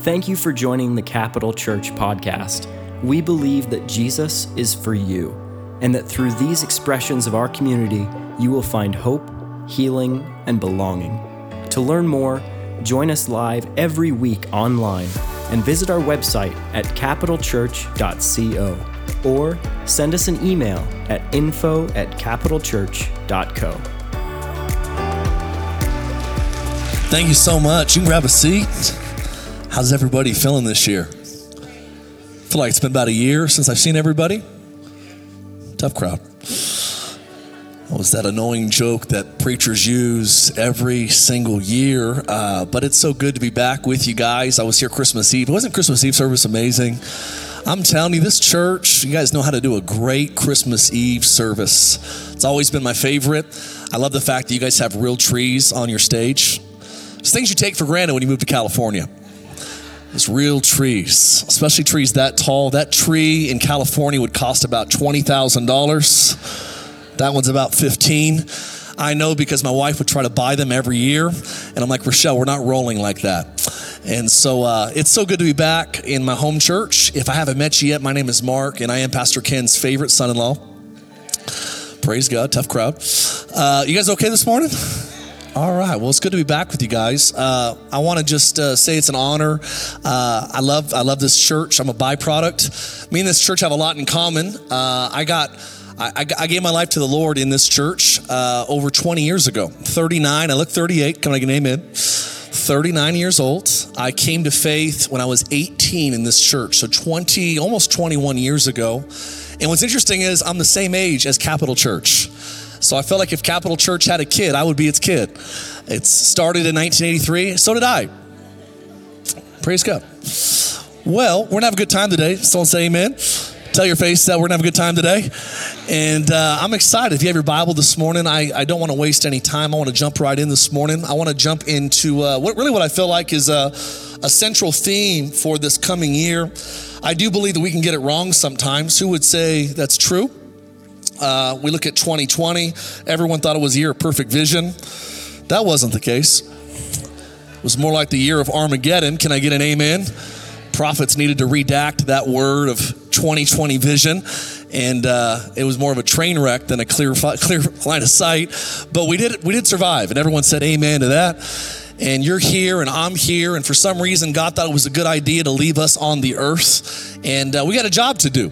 Thank you for joining the Capital Church podcast. We believe that Jesus is for you, and that through these expressions of our community, you will find hope, healing, and belonging. To learn more, join us live every week online and visit our website at capitalchurch.co or send us an email at info at capitalchurch.co. Thank you so much. You can grab a seat. How's everybody feeling this year? I feel like it's been about a year since I've seen everybody. Tough crowd. That was that annoying joke that preachers use every single year. Uh, but it's so good to be back with you guys. I was here Christmas Eve. Wasn't Christmas Eve service amazing? I'm telling you, this church, you guys know how to do a great Christmas Eve service. It's always been my favorite. I love the fact that you guys have real trees on your stage. It's things you take for granted when you move to California. It's real trees, especially trees that tall. That tree in California would cost about $20,000. That one's about 15. I know because my wife would try to buy them every year. And I'm like, Rochelle, we're not rolling like that. And so uh, it's so good to be back in my home church. If I haven't met you yet, my name is Mark, and I am Pastor Ken's favorite son in law. Praise God, tough crowd. Uh, you guys okay this morning? All right. Well, it's good to be back with you guys. Uh, I want to just uh, say it's an honor. Uh, I love I love this church. I'm a byproduct. Me and this church have a lot in common. Uh, I got. I, I, gave my life to the Lord in this church uh, over 20 years ago. 39. I look 38. Can I get an amen? 39 years old. I came to faith when I was 18 in this church. So 20, almost 21 years ago. And what's interesting is I'm the same age as Capital Church. So I felt like if Capital Church had a kid, I would be its kid. It started in 1983, so did I. Praise God. Well, we're gonna have a good time today. Someone say amen. Tell your face that we're gonna have a good time today. And uh, I'm excited. If you have your Bible this morning, I, I don't wanna waste any time. I wanna jump right in this morning. I wanna jump into uh, what really what I feel like is a, a central theme for this coming year. I do believe that we can get it wrong sometimes. Who would say that's true? Uh, we look at 2020. Everyone thought it was a year of perfect vision. That wasn't the case. It was more like the year of Armageddon. Can I get an amen? Prophets needed to redact that word of 2020 vision, and uh, it was more of a train wreck than a clear clear line of sight. But we did we did survive, and everyone said amen to that and you're here and I'm here. And for some reason, God thought it was a good idea to leave us on the earth. And uh, we got a job to do.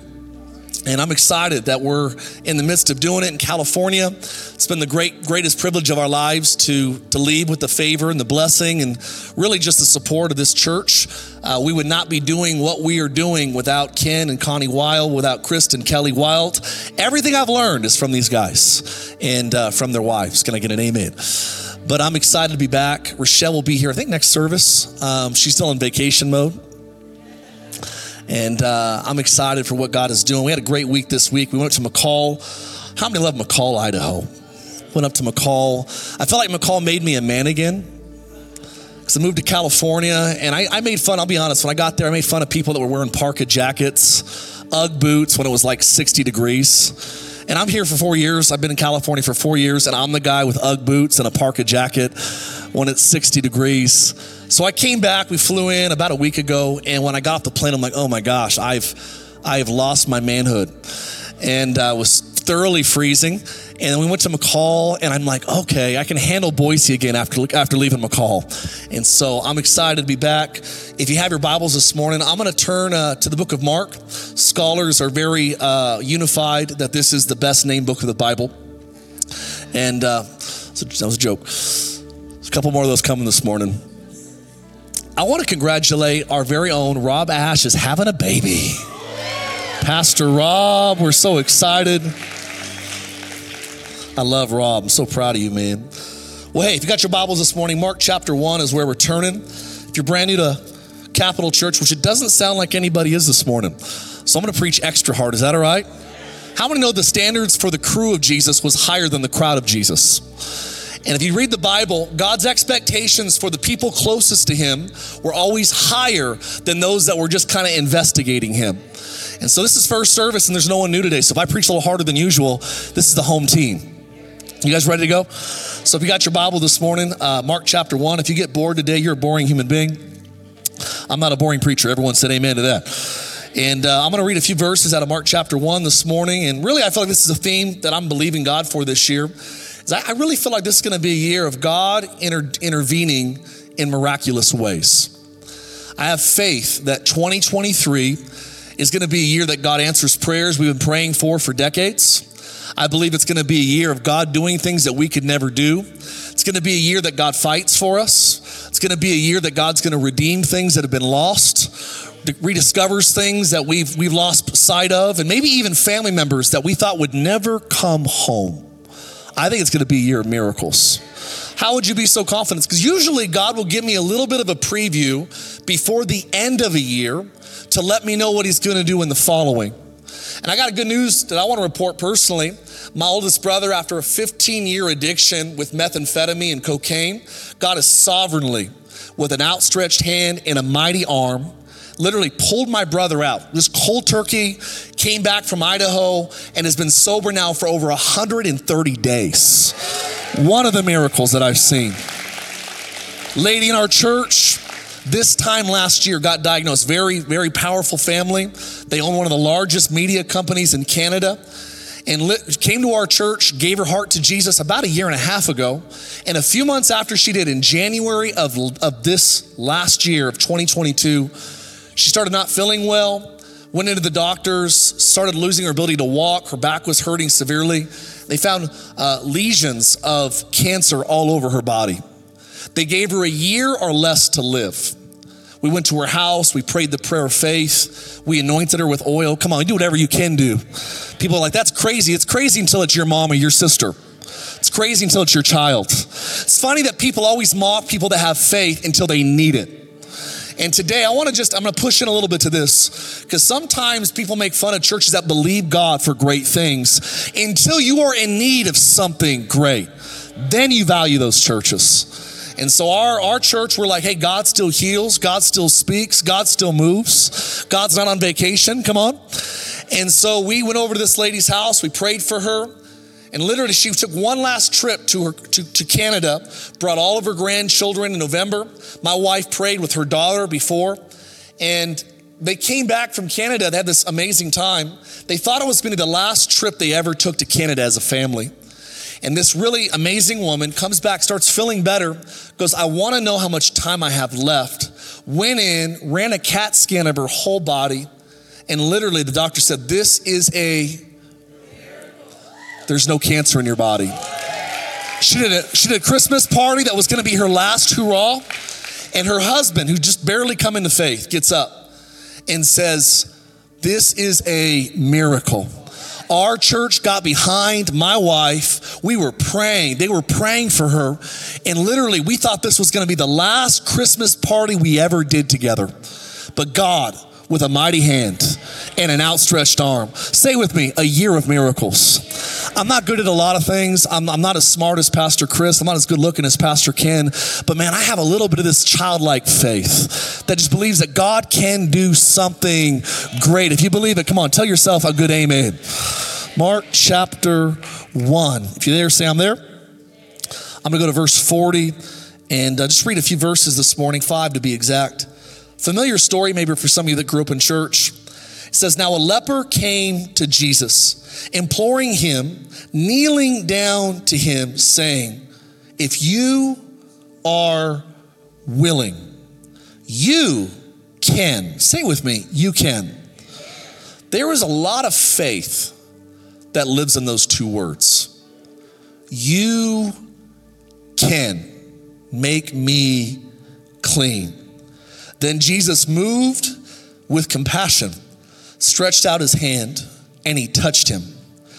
And I'm excited that we're in the midst of doing it in California. It's been the great, greatest privilege of our lives to, to lead with the favor and the blessing and really just the support of this church. Uh, we would not be doing what we are doing without Ken and Connie Wild, without Chris and Kelly Wild. Everything I've learned is from these guys and uh, from their wives. Can I get an amen? But I'm excited to be back. Rochelle will be here, I think, next service. Um, she's still in vacation mode. And uh, I'm excited for what God is doing. We had a great week this week. We went to McCall. How many love McCall, Idaho? Went up to McCall. I felt like McCall made me a man again. Because I moved to California and I, I made fun, I'll be honest, when I got there, I made fun of people that were wearing parka jackets, Ugg boots when it was like 60 degrees. And I'm here for four years. I've been in California for four years, and I'm the guy with Ugg boots and a parka jacket when it's 60 degrees. So I came back. We flew in about a week ago, and when I got off the plane, I'm like, oh my gosh, I've I've lost my manhood, and I uh, was thoroughly freezing. And then we went to McCall, and I'm like, okay, I can handle Boise again after after leaving McCall. And so I'm excited to be back. If you have your Bibles this morning, I'm going to turn uh, to the book of Mark. Scholars are very uh, unified that this is the best named book of the Bible, and uh, that was a joke. There's a couple more of those coming this morning. I want to congratulate our very own Rob Ash is having a baby. Pastor Rob, we're so excited. I love Rob. I'm so proud of you, man. Well, hey, if you got your Bibles this morning, Mark chapter 1 is where we're turning. If you're brand new to Capital Church, which it doesn't sound like anybody is this morning, so I'm going to preach extra hard. Is that all right? How many know the standards for the crew of Jesus was higher than the crowd of Jesus? And if you read the Bible, God's expectations for the people closest to him were always higher than those that were just kind of investigating him. And so this is first service and there's no one new today. So if I preach a little harder than usual, this is the home team. You guys ready to go? So if you got your Bible this morning, uh, Mark chapter 1, if you get bored today, you're a boring human being. I'm not a boring preacher. Everyone said amen to that. And uh, I'm going to read a few verses out of Mark chapter 1 this morning. And really, I feel like this is a theme that I'm believing God for this year. I really feel like this is going to be a year of God inter- intervening in miraculous ways. I have faith that 2023 is going to be a year that God answers prayers we've been praying for for decades. I believe it's going to be a year of God doing things that we could never do. It's going to be a year that God fights for us. It's going to be a year that God's going to redeem things that have been lost, rediscovers things that we've we've lost sight of, and maybe even family members that we thought would never come home. I think it's going to be a year of miracles. How would you be so confident? Because usually God will give me a little bit of a preview before the end of a year to let me know what He's going to do in the following. And I got a good news that I want to report personally. My oldest brother, after a 15 year addiction with methamphetamine and cocaine, God has sovereignly, with an outstretched hand and a mighty arm, literally pulled my brother out. This cold turkey came back from Idaho and has been sober now for over 130 days. One of the miracles that I've seen. Lady in our church, this time last year got diagnosed. Very very powerful family. They own one of the largest media companies in canada. And lit, came to our church gave her heart to jesus about a year and a half ago. And a few months after she did in january of, of this last year of 2022 she started not feeling well went into the doctors started losing her ability to walk. Her back was hurting severely. They found uh, lesions of cancer all over her body. They gave her a year or less to live. We went to her house. We prayed the prayer of faith. We anointed her with oil. Come on, do whatever you can do. People are like, that's crazy. It's crazy until it's your mom or your sister. It's crazy until it's your child. It's funny that people always mock people that have faith until they need it. And today I want to just, I'm going to push in a little bit to this because sometimes people make fun of churches that believe God for great things until you are in need of something great. Then you value those churches. And so our, our church, we're like, hey, God still heals, God still speaks, God still moves. God's not on vacation, come on. And so we went over to this lady's house, we prayed for her. And literally, she took one last trip to her to, to Canada, brought all of her grandchildren in November. My wife prayed with her daughter before, and they came back from Canada. They had this amazing time. They thought it was going to be the last trip they ever took to Canada as a family. And this really amazing woman comes back, starts feeling better, goes, I want to know how much time I have left. Went in, ran a CAT scan of her whole body, and literally the doctor said, This is a, there's no cancer in your body. She did a, she did a Christmas party that was going to be her last hurrah. And her husband, who just barely come into faith, gets up and says, This is a miracle. Our church got behind my wife. We were praying. They were praying for her. And literally, we thought this was going to be the last Christmas party we ever did together. But God, with a mighty hand and an outstretched arm. Say with me, a year of miracles. I'm not good at a lot of things. I'm, I'm, not as smart as Pastor Chris. I'm not as good looking as Pastor Ken. But man, I have a little bit of this childlike faith that just believes that God can do something great. If you believe it, come on, tell yourself a good amen. Mark chapter 1. If you're there, say I'm there. I'm going to go to verse 40 and uh, just read a few verses this morning, five to be exact. Familiar story, maybe for some of you that grew up in church. It says, Now a leper came to Jesus, imploring him, kneeling down to him, saying, If you are willing, you can. Say with me, you can. There is a lot of faith that lives in those two words. You can make me clean. Then Jesus moved with compassion, stretched out his hand, and he touched him.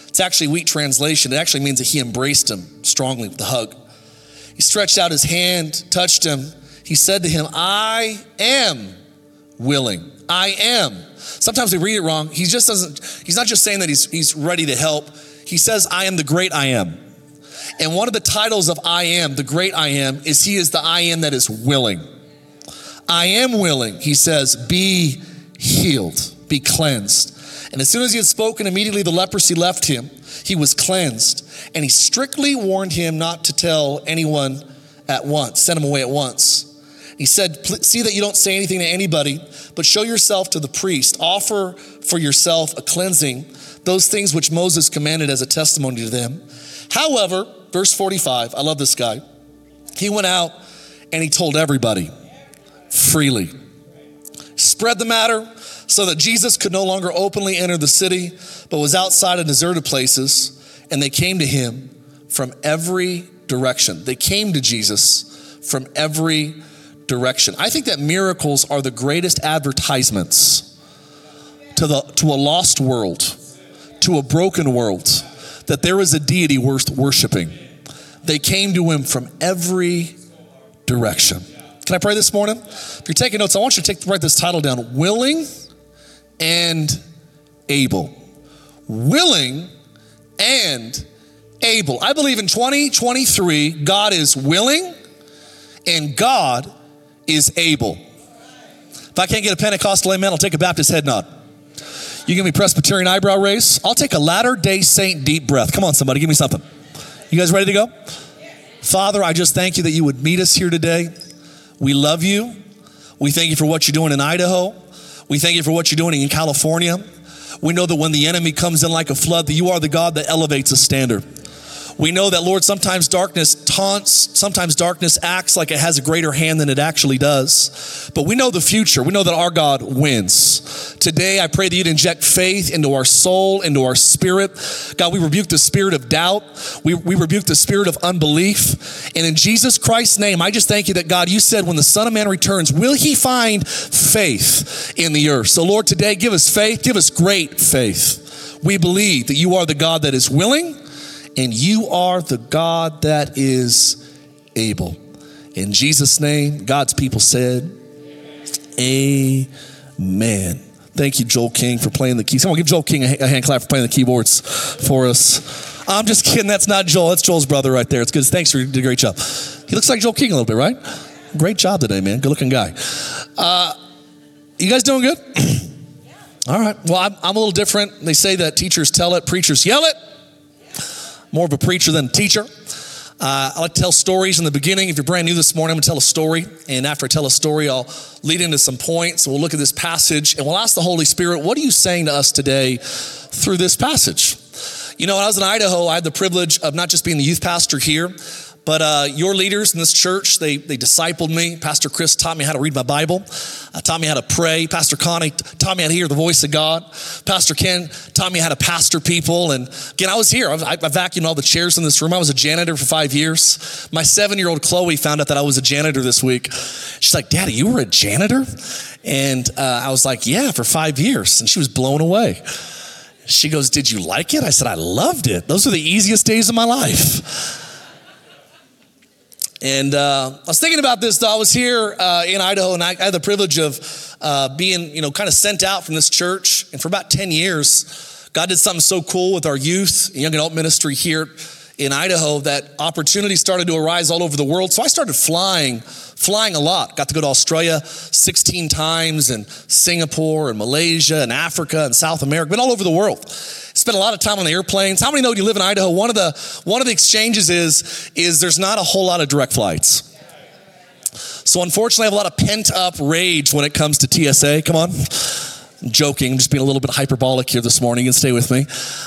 It's actually weak translation. It actually means that he embraced him strongly with a hug. He stretched out his hand, touched him. He said to him, I am willing. I am. Sometimes we read it wrong. He just doesn't, he's not just saying that he's, he's ready to help. He says, I am the great I am. And one of the titles of I am, the great I am, is he is the I am that is willing. I am willing, he says, be healed, be cleansed. And as soon as he had spoken, immediately the leprosy left him. He was cleansed. And he strictly warned him not to tell anyone at once, send him away at once. He said, See that you don't say anything to anybody, but show yourself to the priest. Offer for yourself a cleansing, those things which Moses commanded as a testimony to them. However, verse 45, I love this guy. He went out and he told everybody freely. Spread the matter so that Jesus could no longer openly enter the city, but was outside in deserted places, and they came to him from every direction. They came to Jesus from every direction. I think that miracles are the greatest advertisements to, the, to a lost world, to a broken world, that there is a deity worth worshiping. They came to him from every direction. Can I pray this morning? If you're taking notes, I want you to take, write this title down Willing and Able. Willing and able. I believe in 2023, God is willing and God is able. If I can't get a Pentecostal amen, I'll take a Baptist head nod. You give me Presbyterian eyebrow raise, I'll take a latter day saint deep breath. Come on, somebody, give me something. You guys ready to go? Father, I just thank you that you would meet us here today. We love you. We thank you for what you're doing in Idaho. We thank you for what you're doing in California. We know that when the enemy comes in like a flood, that you are the God that elevates a standard. We know that, Lord, sometimes darkness taunts, sometimes darkness acts like it has a greater hand than it actually does. But we know the future. We know that our God wins. Today, I pray that you'd inject faith into our soul, into our spirit. God, we rebuke the spirit of doubt. We, we rebuke the spirit of unbelief. And in Jesus Christ's name, I just thank you that, God, you said when the Son of Man returns, will he find faith in the earth? So, Lord, today, give us faith, give us great faith. We believe that you are the God that is willing and you are the God that is able. In Jesus' name, God's people said, Amen. Thank you, Joel King, for playing the keys. Someone give Joel King a hand clap for playing the keyboards for us. I'm just kidding. That's not Joel. That's Joel's brother right there. It's good. Thanks for did a great job. He looks like Joel King a little bit, right? Great job today, man. Good looking guy. Uh, you guys doing good? All right. Well, I'm, I'm a little different. They say that teachers tell it, preachers yell it more of a preacher than a teacher. Uh, I like to tell stories in the beginning. If you're brand new this morning, I'm going to tell a story. And after I tell a story, I'll lead into some points. We'll look at this passage and we'll ask the Holy Spirit, what are you saying to us today through this passage? You know, when I was in Idaho, I had the privilege of not just being the youth pastor here, but uh, your leaders in this church, they, they discipled me. Pastor Chris taught me how to read my Bible, uh, taught me how to pray. Pastor Connie taught me how to hear the voice of God. Pastor Ken taught me how to pastor people. And again, I was here. I, I vacuumed all the chairs in this room. I was a janitor for five years. My seven year old Chloe found out that I was a janitor this week. She's like, Daddy, you were a janitor? And uh, I was like, Yeah, for five years. And she was blown away. She goes, Did you like it? I said, I loved it. Those are the easiest days of my life. And uh, I was thinking about this. Though. I was here uh, in Idaho, and I, I had the privilege of uh, being, you know, kind of sent out from this church. And for about ten years, God did something so cool with our youth, and young adult ministry here in Idaho that opportunities started to arise all over the world. So I started flying, flying a lot. Got to go to Australia 16 times, and Singapore, and Malaysia, and Africa, and South America. Been all over the world spent a lot of time on the airplanes. How many know you live in Idaho? One of the one of the exchanges is is there's not a whole lot of direct flights. So unfortunately, I have a lot of pent up rage when it comes to TSA. Come on. Joking, I'm just being a little bit hyperbolic here this morning and stay with me.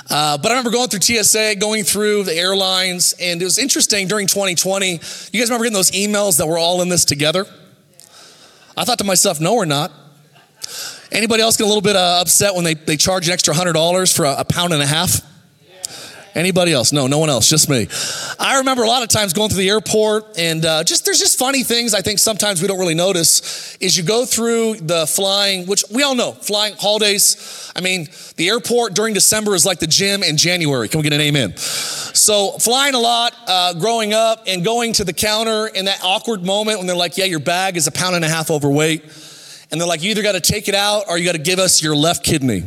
Uh, but I remember going through TSA, going through the airlines, and it was interesting during 2020. You guys remember getting those emails that we're all in this together? I thought to myself, no, we're not. Anybody else get a little bit uh, upset when they, they charge an extra $100 for a, a pound and a half? Anybody else? No, no one else, just me. I remember a lot of times going through the airport, and uh, just there's just funny things I think sometimes we don't really notice. Is you go through the flying, which we all know, flying holidays. I mean, the airport during December is like the gym in January. Can we get an amen? So flying a lot, uh, growing up, and going to the counter in that awkward moment when they're like, "Yeah, your bag is a pound and a half overweight." and they're like, you either got to take it out or you got to give us your left kidney.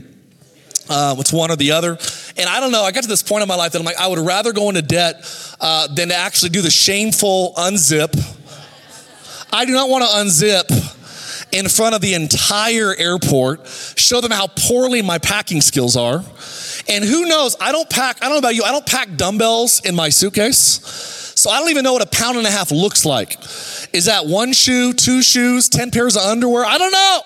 Uh, it's one or the other. And I don't know, I got to this point in my life that I'm like, I would rather go into debt uh, than to actually do the shameful unzip. I do not want to unzip in front of the entire airport, show them how poorly my packing skills are. And who knows, I don't pack, I don't know about you, I don't pack dumbbells in my suitcase. So I don't even know what a pound and a half looks like. Is that one shoe, two shoes, 10 pairs of underwear? I don't know.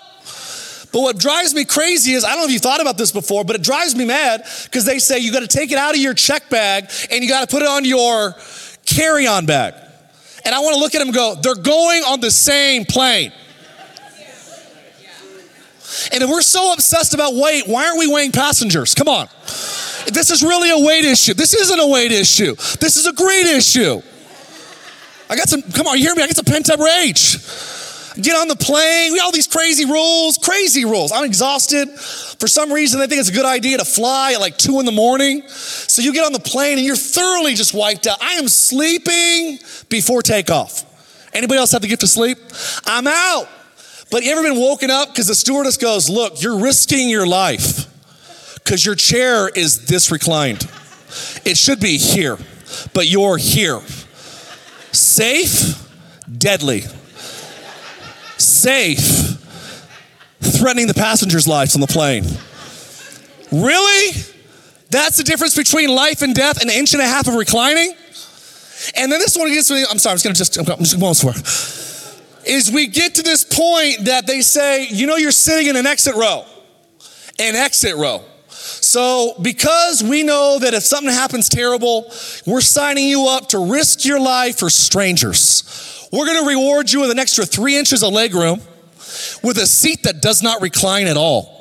But what drives me crazy is I don't know if you thought about this before, but it drives me mad because they say you got to take it out of your check bag and you got to put it on your carry on bag. And I want to look at them and go, they're going on the same plane. And if we're so obsessed about weight, why aren't we weighing passengers? Come on. This is really a weight issue. This isn't a weight issue. This is a greed issue. I got some, come on, you hear me? I got some pent up rage. Get on the plane, we all these crazy rules, crazy rules. I'm exhausted. For some reason, they think it's a good idea to fly at like two in the morning. So you get on the plane and you're thoroughly just wiped out. I am sleeping before takeoff. Anybody else have the gift of sleep? I'm out. But you ever been woken up because the stewardess goes, Look, you're risking your life because your chair is this reclined. It should be here, but you're here. Safe, deadly. Safe, threatening the passengers' lives on the plane. Really? That's the difference between life and death, an inch and a half of reclining? And then this one gets me, I'm sorry, I'm just gonna just, I'm just going somewhere is we get to this point that they say, you know, you're sitting in an exit row, an exit row. So, because we know that if something happens terrible, we're signing you up to risk your life for strangers. We're gonna reward you with an extra three inches of leg room with a seat that does not recline at all.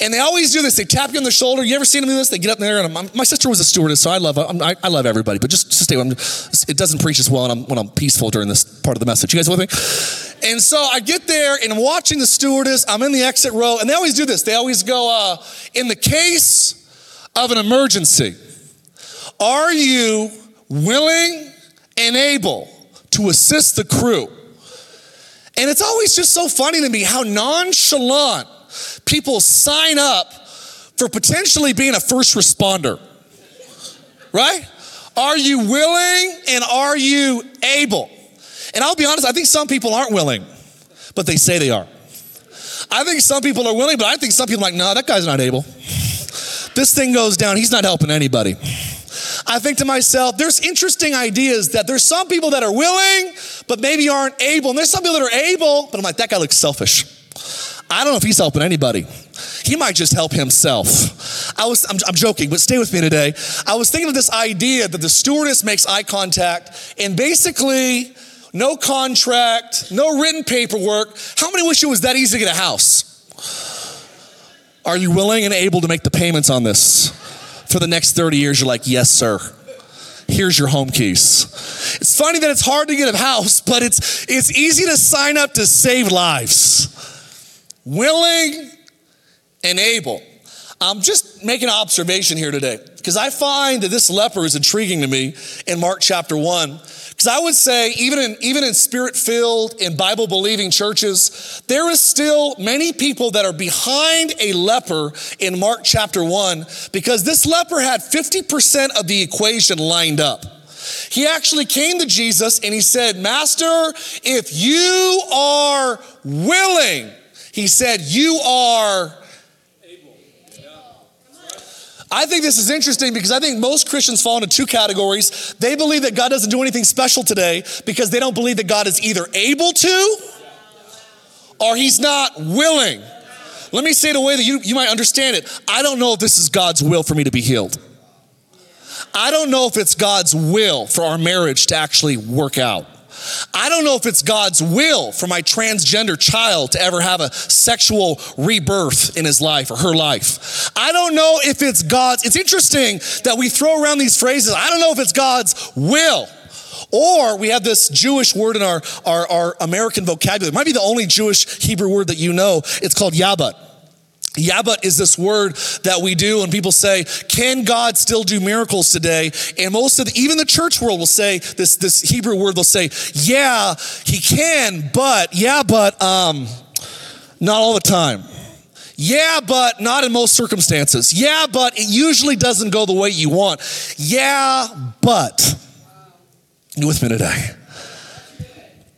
And they always do this. They tap you on the shoulder. You ever seen them do this? They get up there. And I'm, my sister was a stewardess, so I love I, I love everybody. But just, just stay. It doesn't preach as well when I'm, when I'm peaceful during this part of the message. You guys with me? And so I get there and I'm watching the stewardess. I'm in the exit row, and they always do this. They always go, uh, in the case of an emergency, are you willing and able to assist the crew? And it's always just so funny to me how nonchalant people sign up for potentially being a first responder. Right? Are you willing and are you able? And I'll be honest, I think some people aren't willing, but they say they are. I think some people are willing, but I think some people are like, no, nah, that guy's not able. This thing goes down, he's not helping anybody. I think to myself, there's interesting ideas that there's some people that are willing, but maybe aren't able. And there's some people that are able, but I'm like, that guy looks selfish. I don't know if he's helping anybody. He might just help himself. I was, I'm, I'm, joking, but stay with me today. I was thinking of this idea that the stewardess makes eye contact and basically no contract, no written paperwork. How many wish it was that easy to get a house? Are you willing and able to make the payments on this? For the next 30 years, you're like, yes, sir. Here's your home keys. It's funny that it's hard to get a house, but it's, it's easy to sign up to save lives willing and able. I'm just making an observation here today because I find that this leper is intriguing to me in Mark chapter 1. Because I would say, even in, even in spirit filled, in Bible believing churches, there is still many people that are behind a leper in Mark chapter 1 because this leper had 50% of the equation lined up. He actually came to Jesus and he said, Master, if you are willing, he said, You are. I think this is interesting because I think most Christians fall into two categories. They believe that God doesn't do anything special today because they don't believe that God is either able to or he's not willing. Let me say it a way that you, you might understand it. I don't know if this is God's will for me to be healed. I don't know if it's God's will for our marriage to actually work out. I don't know if it's God's will for my transgender child to ever have a sexual rebirth in his life or her life. I don't know if it's God's. It's interesting that we throw around these phrases. I don't know if it's God's will. Or we have this Jewish word in our, our, our American vocabulary. It might be the only Jewish Hebrew word that you know. It's called yabat. Yabat is this word that we do when people say, Can God still do miracles today? And most of the, even the church world will say this, this Hebrew word, they'll say, Yeah, he can, but, yeah, but, um, not all the time. Yeah, but not in most circumstances. Yeah, but it usually doesn't go the way you want. Yeah, but. You with me today?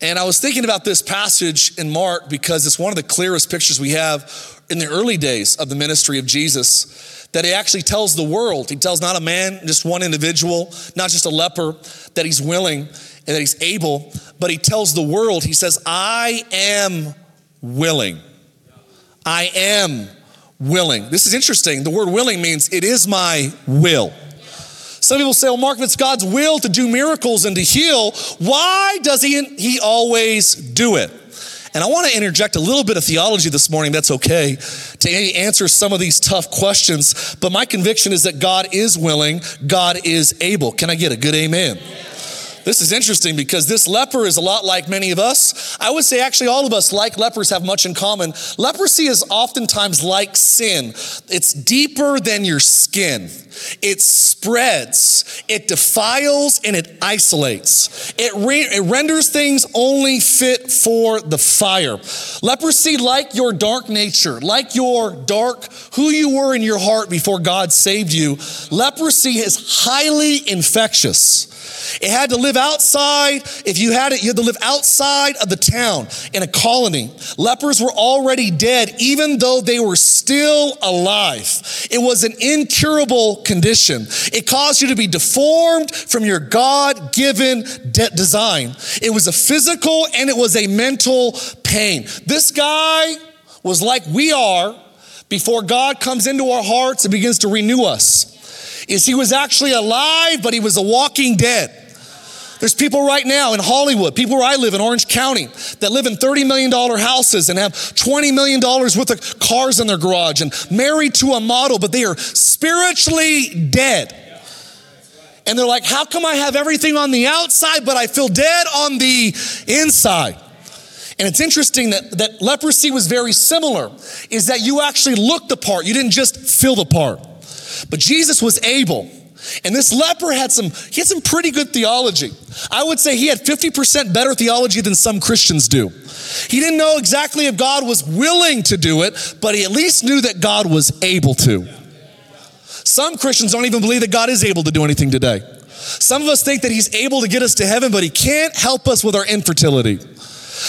And I was thinking about this passage in Mark because it's one of the clearest pictures we have in the early days of the ministry of Jesus that he actually tells the world, he tells not a man, just one individual, not just a leper, that he's willing and that he's able, but he tells the world, he says, I am willing. I am willing. This is interesting. The word willing means it is my will. Some people say, well, Mark, if it's God's will to do miracles and to heal, why does he, he always do it? And I want to interject a little bit of theology this morning, that's okay, to answer some of these tough questions. But my conviction is that God is willing, God is able. Can I get a good amen? This is interesting because this leper is a lot like many of us. I would say actually all of us, like lepers, have much in common. Leprosy is oftentimes like sin. It's deeper than your skin. It spreads, it defiles, and it isolates. It, re- it renders things only fit for the fire. Leprosy, like your dark nature, like your dark, who you were in your heart before God saved you, leprosy is highly infectious. It had to live outside. If you had it, you had to live outside of the town in a colony. Lepers were already dead, even though they were still alive. It was an incurable condition. It caused you to be deformed from your God given de- design. It was a physical and it was a mental pain. This guy was like we are before God comes into our hearts and begins to renew us is he was actually alive, but he was a walking dead. There's people right now in Hollywood, people where I live in Orange County, that live in $30 million houses and have $20 million worth of cars in their garage and married to a model, but they are spiritually dead. And they're like, how come I have everything on the outside, but I feel dead on the inside? And it's interesting that, that leprosy was very similar, is that you actually looked the part, you didn't just feel the part. But Jesus was able. And this leper had some, he had some pretty good theology. I would say he had 50% better theology than some Christians do. He didn't know exactly if God was willing to do it, but he at least knew that God was able to. Some Christians don't even believe that God is able to do anything today. Some of us think that he's able to get us to heaven, but he can't help us with our infertility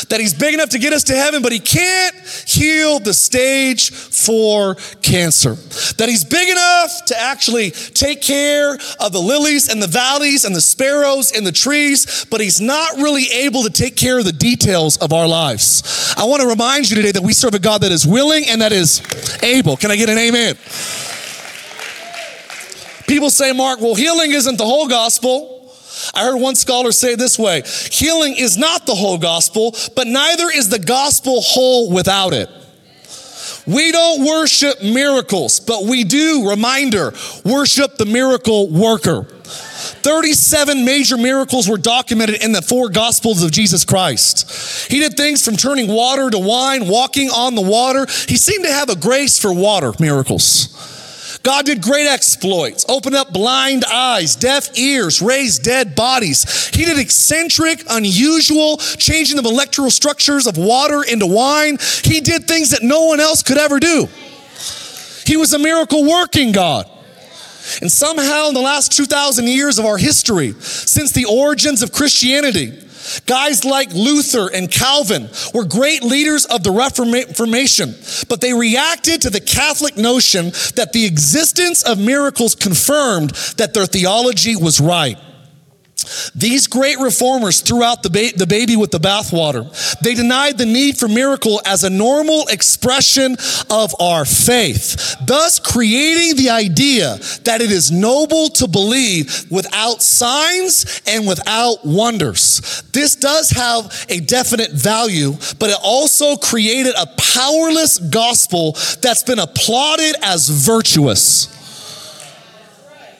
that he's big enough to get us to heaven, but he can't heal the stage four cancer. That he's big enough to actually take care of the lilies and the valleys and the sparrows and the trees, but he's not really able to take care of the details of our lives. I want to remind you today that we serve a God that is willing and that is able. Can I get an amen? People say, Mark, well, healing isn't the whole gospel. I heard one scholar say this way healing is not the whole gospel, but neither is the gospel whole without it. We don't worship miracles, but we do, reminder, worship the miracle worker. 37 major miracles were documented in the four gospels of Jesus Christ. He did things from turning water to wine, walking on the water. He seemed to have a grace for water miracles. God did great exploits, opened up blind eyes, deaf ears, raised dead bodies. He did eccentric, unusual, changing the molecular structures of water into wine. He did things that no one else could ever do. He was a miracle working God. And somehow, in the last 2,000 years of our history, since the origins of Christianity, Guys like Luther and Calvin were great leaders of the Reformation, but they reacted to the Catholic notion that the existence of miracles confirmed that their theology was right. These great reformers threw out the, ba- the baby with the bathwater. They denied the need for miracle as a normal expression of our faith, thus creating the idea that it is noble to believe without signs and without wonders. This does have a definite value, but it also created a powerless gospel that's been applauded as virtuous.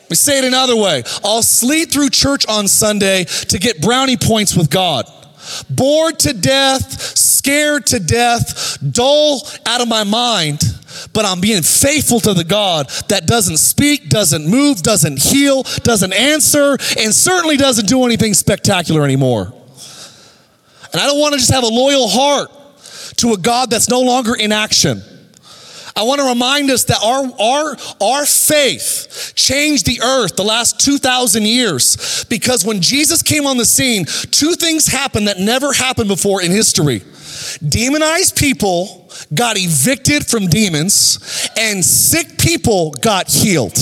We say it another way. I'll sleep through church on Sunday to get brownie points with God. Bored to death, scared to death, dull out of my mind, but I'm being faithful to the God that doesn't speak, doesn't move, doesn't heal, doesn't answer, and certainly doesn't do anything spectacular anymore. And I don't want to just have a loyal heart to a God that's no longer in action. I want to remind us that our, our, our faith changed the earth the last 2,000 years because when Jesus came on the scene, two things happened that never happened before in history. Demonized people got evicted from demons and sick people got healed.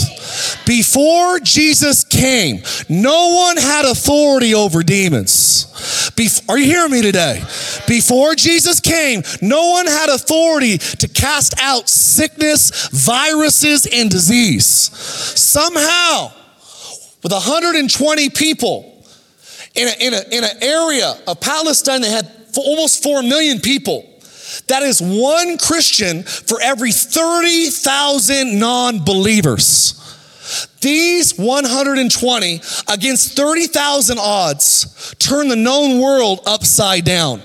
Before Jesus came, no one had authority over demons. Bef- are you hearing me today? Before Jesus came, no one had authority to cast out sickness, viruses, and disease. Somehow, with 120 people in, a, in, a, in an area of Palestine that had almost 4 million people, that is one Christian for every 30,000 non believers. These 120 against 30,000 odds turn the known world upside down.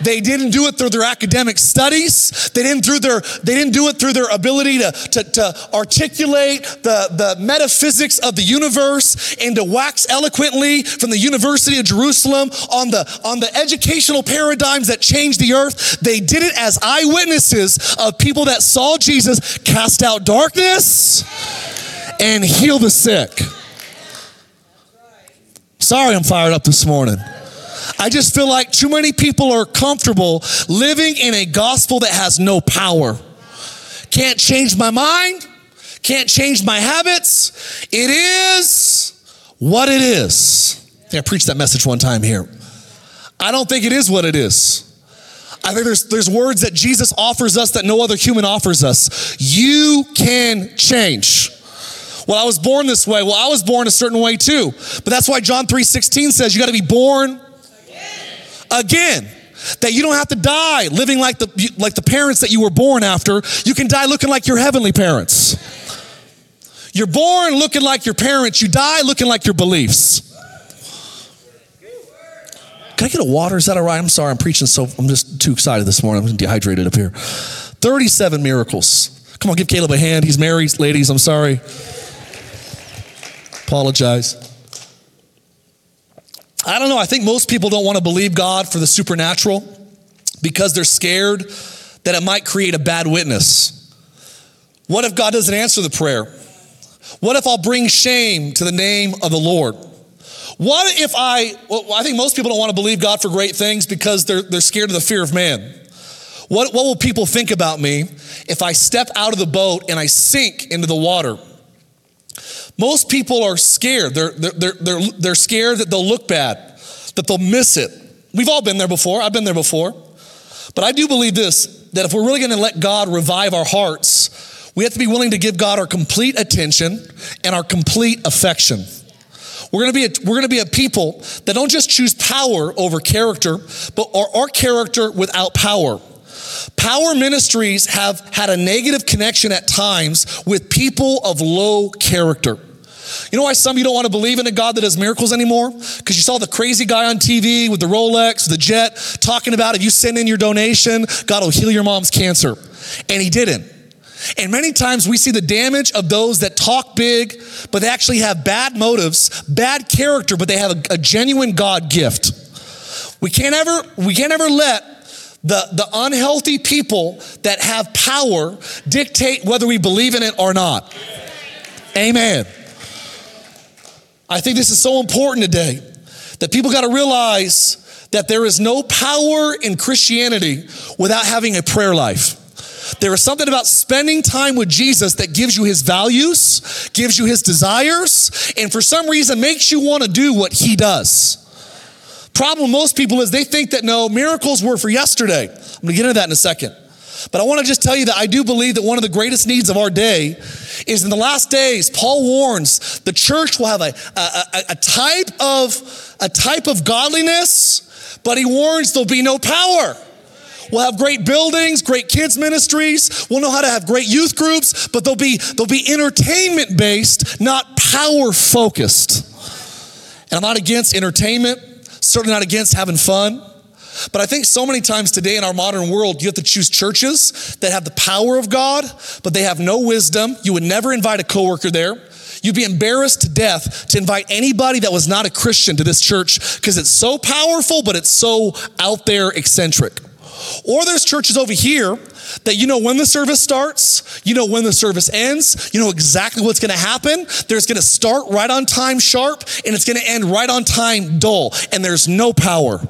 They didn't do it through their academic studies. They didn't through their they didn't do it through their ability to, to, to articulate the, the metaphysics of the universe and to wax eloquently from the University of Jerusalem on the on the educational paradigms that changed the earth. They did it as eyewitnesses of people that saw Jesus cast out darkness and heal the sick. Sorry, I'm fired up this morning. I just feel like too many people are comfortable living in a gospel that has no power. Can't change my mind, can't change my habits. It is what it is. I think I preached that message one time here. I don't think it is what it is. I think there's, there's words that Jesus offers us that no other human offers us. You can change. Well, I was born this way. Well, I was born a certain way too. But that's why John 3:16 says you got to be born again. That you don't have to die living like the, like the parents that you were born after. You can die looking like your heavenly parents. You're born looking like your parents, you die looking like your beliefs. Can I get a water? Is that all right? I'm sorry, I'm preaching so I'm just too excited this morning. I'm dehydrated up here. 37 miracles. Come on, give Caleb a hand. He's married, ladies. I'm sorry. Apologize. I don't know. I think most people don't want to believe God for the supernatural because they're scared that it might create a bad witness. What if God doesn't answer the prayer? What if I'll bring shame to the name of the Lord? What if I, well, I think most people don't want to believe God for great things because they're, they're scared of the fear of man. What, what will people think about me if I step out of the boat and I sink into the water? Most people are scared. They're, they're, they're, they're scared that they'll look bad, that they'll miss it. We've all been there before. I've been there before. But I do believe this that if we're really going to let God revive our hearts, we have to be willing to give God our complete attention and our complete affection. We're going to be a, we're to be a people that don't just choose power over character, but our, our character without power. Power ministries have had a negative connection at times with people of low character. You know why some of you don't want to believe in a God that does miracles anymore? Because you saw the crazy guy on TV with the Rolex, the jet, talking about if you send in your donation, God will heal your mom's cancer. And he didn't. And many times we see the damage of those that talk big, but they actually have bad motives, bad character, but they have a, a genuine God gift. We can't ever, we can't ever let the, the unhealthy people that have power dictate whether we believe in it or not. Amen. I think this is so important today that people got to realize that there is no power in Christianity without having a prayer life. There is something about spending time with Jesus that gives you his values, gives you his desires, and for some reason makes you want to do what he does. Problem most people is they think that no, miracles were for yesterday. I'm going to get into that in a second. But I want to just tell you that I do believe that one of the greatest needs of our day is in the last days, Paul warns the church will have a, a, a, type of a type of godliness, but he warns there'll be no power. We'll have great buildings, great kids ministries. We'll know how to have great youth groups, but they'll be they'll be entertainment based, not power focused. And I'm not against entertainment, certainly not against having fun. But I think so many times today in our modern world, you have to choose churches that have the power of God, but they have no wisdom. You would never invite a coworker there. You'd be embarrassed to death to invite anybody that was not a Christian to this church because it's so powerful, but it's so out there eccentric. Or there's churches over here that you know when the service starts, you know when the service ends, you know exactly what's going to happen. There's going to start right on time sharp and it's going to end right on time dull, and there's no power.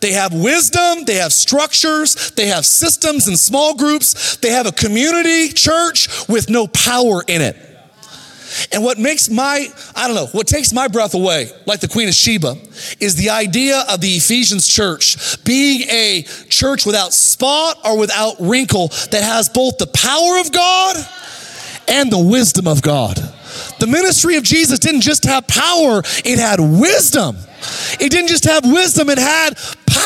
They have wisdom, they have structures, they have systems and small groups, they have a community church with no power in it. And what makes my, I don't know, what takes my breath away, like the Queen of Sheba, is the idea of the Ephesians church being a church without spot or without wrinkle that has both the power of God and the wisdom of God. The ministry of Jesus didn't just have power, it had wisdom. It didn't just have wisdom, it had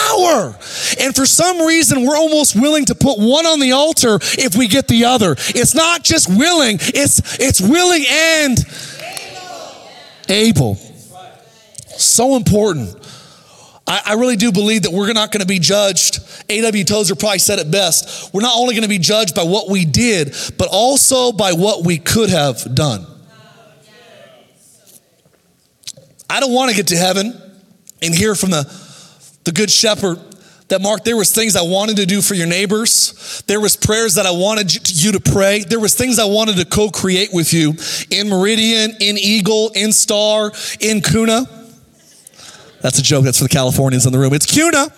power. And for some reason, we're almost willing to put one on the altar if we get the other. It's not just willing, it's, it's willing and able. So important. I, I really do believe that we're not going to be judged. A.W. Tozer probably said it best. We're not only going to be judged by what we did, but also by what we could have done. I don't want to get to heaven and hear from the, the good shepherd that Mark, there was things I wanted to do for your neighbors. There was prayers that I wanted you to pray. There was things I wanted to co-create with you in Meridian, in Eagle, in Star, in Kuna That's a joke. That's for the Californians in the room. It's Kuna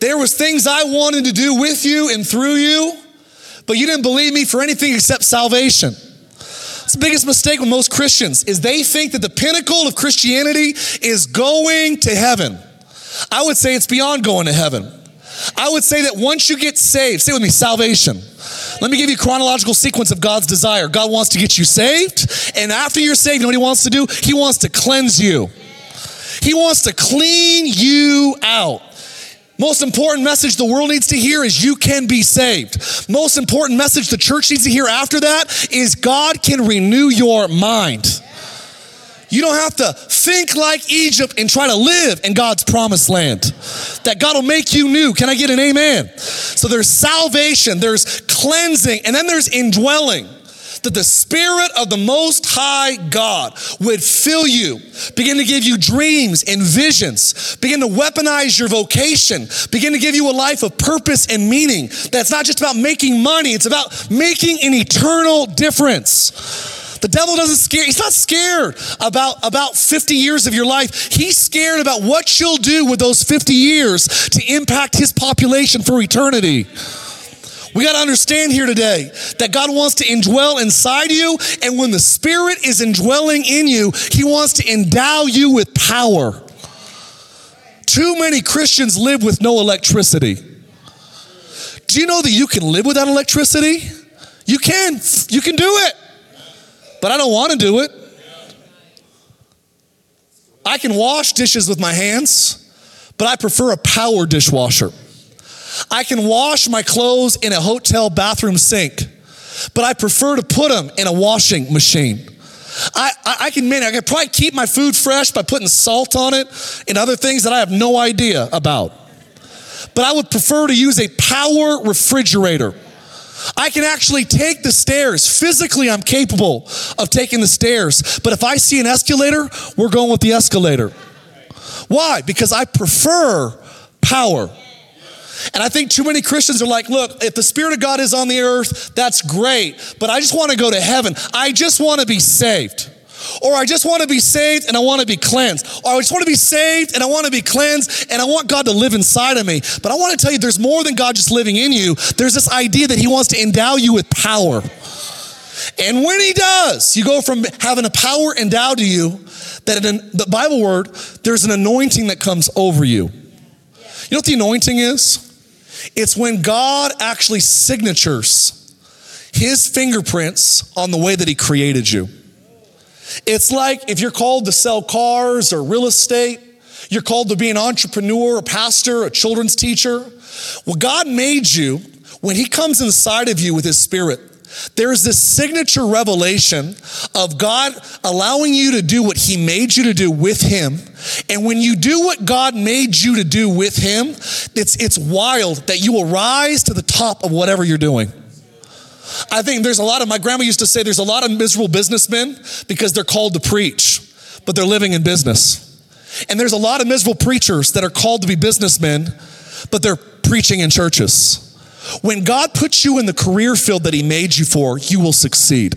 there was things I wanted to do with you and through you, but you didn't believe me for anything except salvation. That's the biggest mistake with most Christians is they think that the pinnacle of Christianity is going to heaven. I would say it's beyond going to heaven. I would say that once you get saved, say with me, salvation. Let me give you a chronological sequence of God's desire. God wants to get you saved, and after you're saved, you know what He wants to do? He wants to cleanse you. He wants to clean you out. Most important message the world needs to hear is you can be saved. Most important message the church needs to hear after that is God can renew your mind. You don't have to think like Egypt and try to live in God's promised land. That God will make you new. Can I get an amen? So there's salvation, there's cleansing, and then there's indwelling that the Spirit of the Most High God would fill you, begin to give you dreams and visions, begin to weaponize your vocation, begin to give you a life of purpose and meaning. That's not just about making money, it's about making an eternal difference. The devil doesn't scare, he's not scared about, about 50 years of your life. He's scared about what you'll do with those 50 years to impact his population for eternity. We got to understand here today that God wants to indwell inside you, and when the Spirit is indwelling in you, He wants to endow you with power. Too many Christians live with no electricity. Do you know that you can live without electricity? You can. You can do it. But I don't want to do it. I can wash dishes with my hands, but I prefer a power dishwasher. I can wash my clothes in a hotel bathroom sink, but I prefer to put them in a washing machine. I, I, I can, man, I can probably keep my food fresh by putting salt on it and other things that I have no idea about. But I would prefer to use a power refrigerator. I can actually take the stairs. Physically, I'm capable of taking the stairs. But if I see an escalator, we're going with the escalator. Why? Because I prefer power. And I think too many Christians are like, look, if the Spirit of God is on the earth, that's great, but I just want to go to heaven. I just want to be saved. Or I just want to be saved and I want to be cleansed. Or I just want to be saved and I want to be cleansed and I want God to live inside of me. But I want to tell you, there's more than God just living in you. There's this idea that He wants to endow you with power. And when He does, you go from having a power endowed to you, that in the Bible word, there's an anointing that comes over you. You know what the anointing is? It's when God actually signatures his fingerprints on the way that he created you. It's like if you're called to sell cars or real estate, you're called to be an entrepreneur, a pastor, a children's teacher. Well, God made you when he comes inside of you with his spirit. There's this signature revelation of God allowing you to do what He made you to do with Him. And when you do what God made you to do with Him, it's, it's wild that you will rise to the top of whatever you're doing. I think there's a lot of, my grandma used to say, there's a lot of miserable businessmen because they're called to preach, but they're living in business. And there's a lot of miserable preachers that are called to be businessmen, but they're preaching in churches. When God puts you in the career field that He made you for, you will succeed.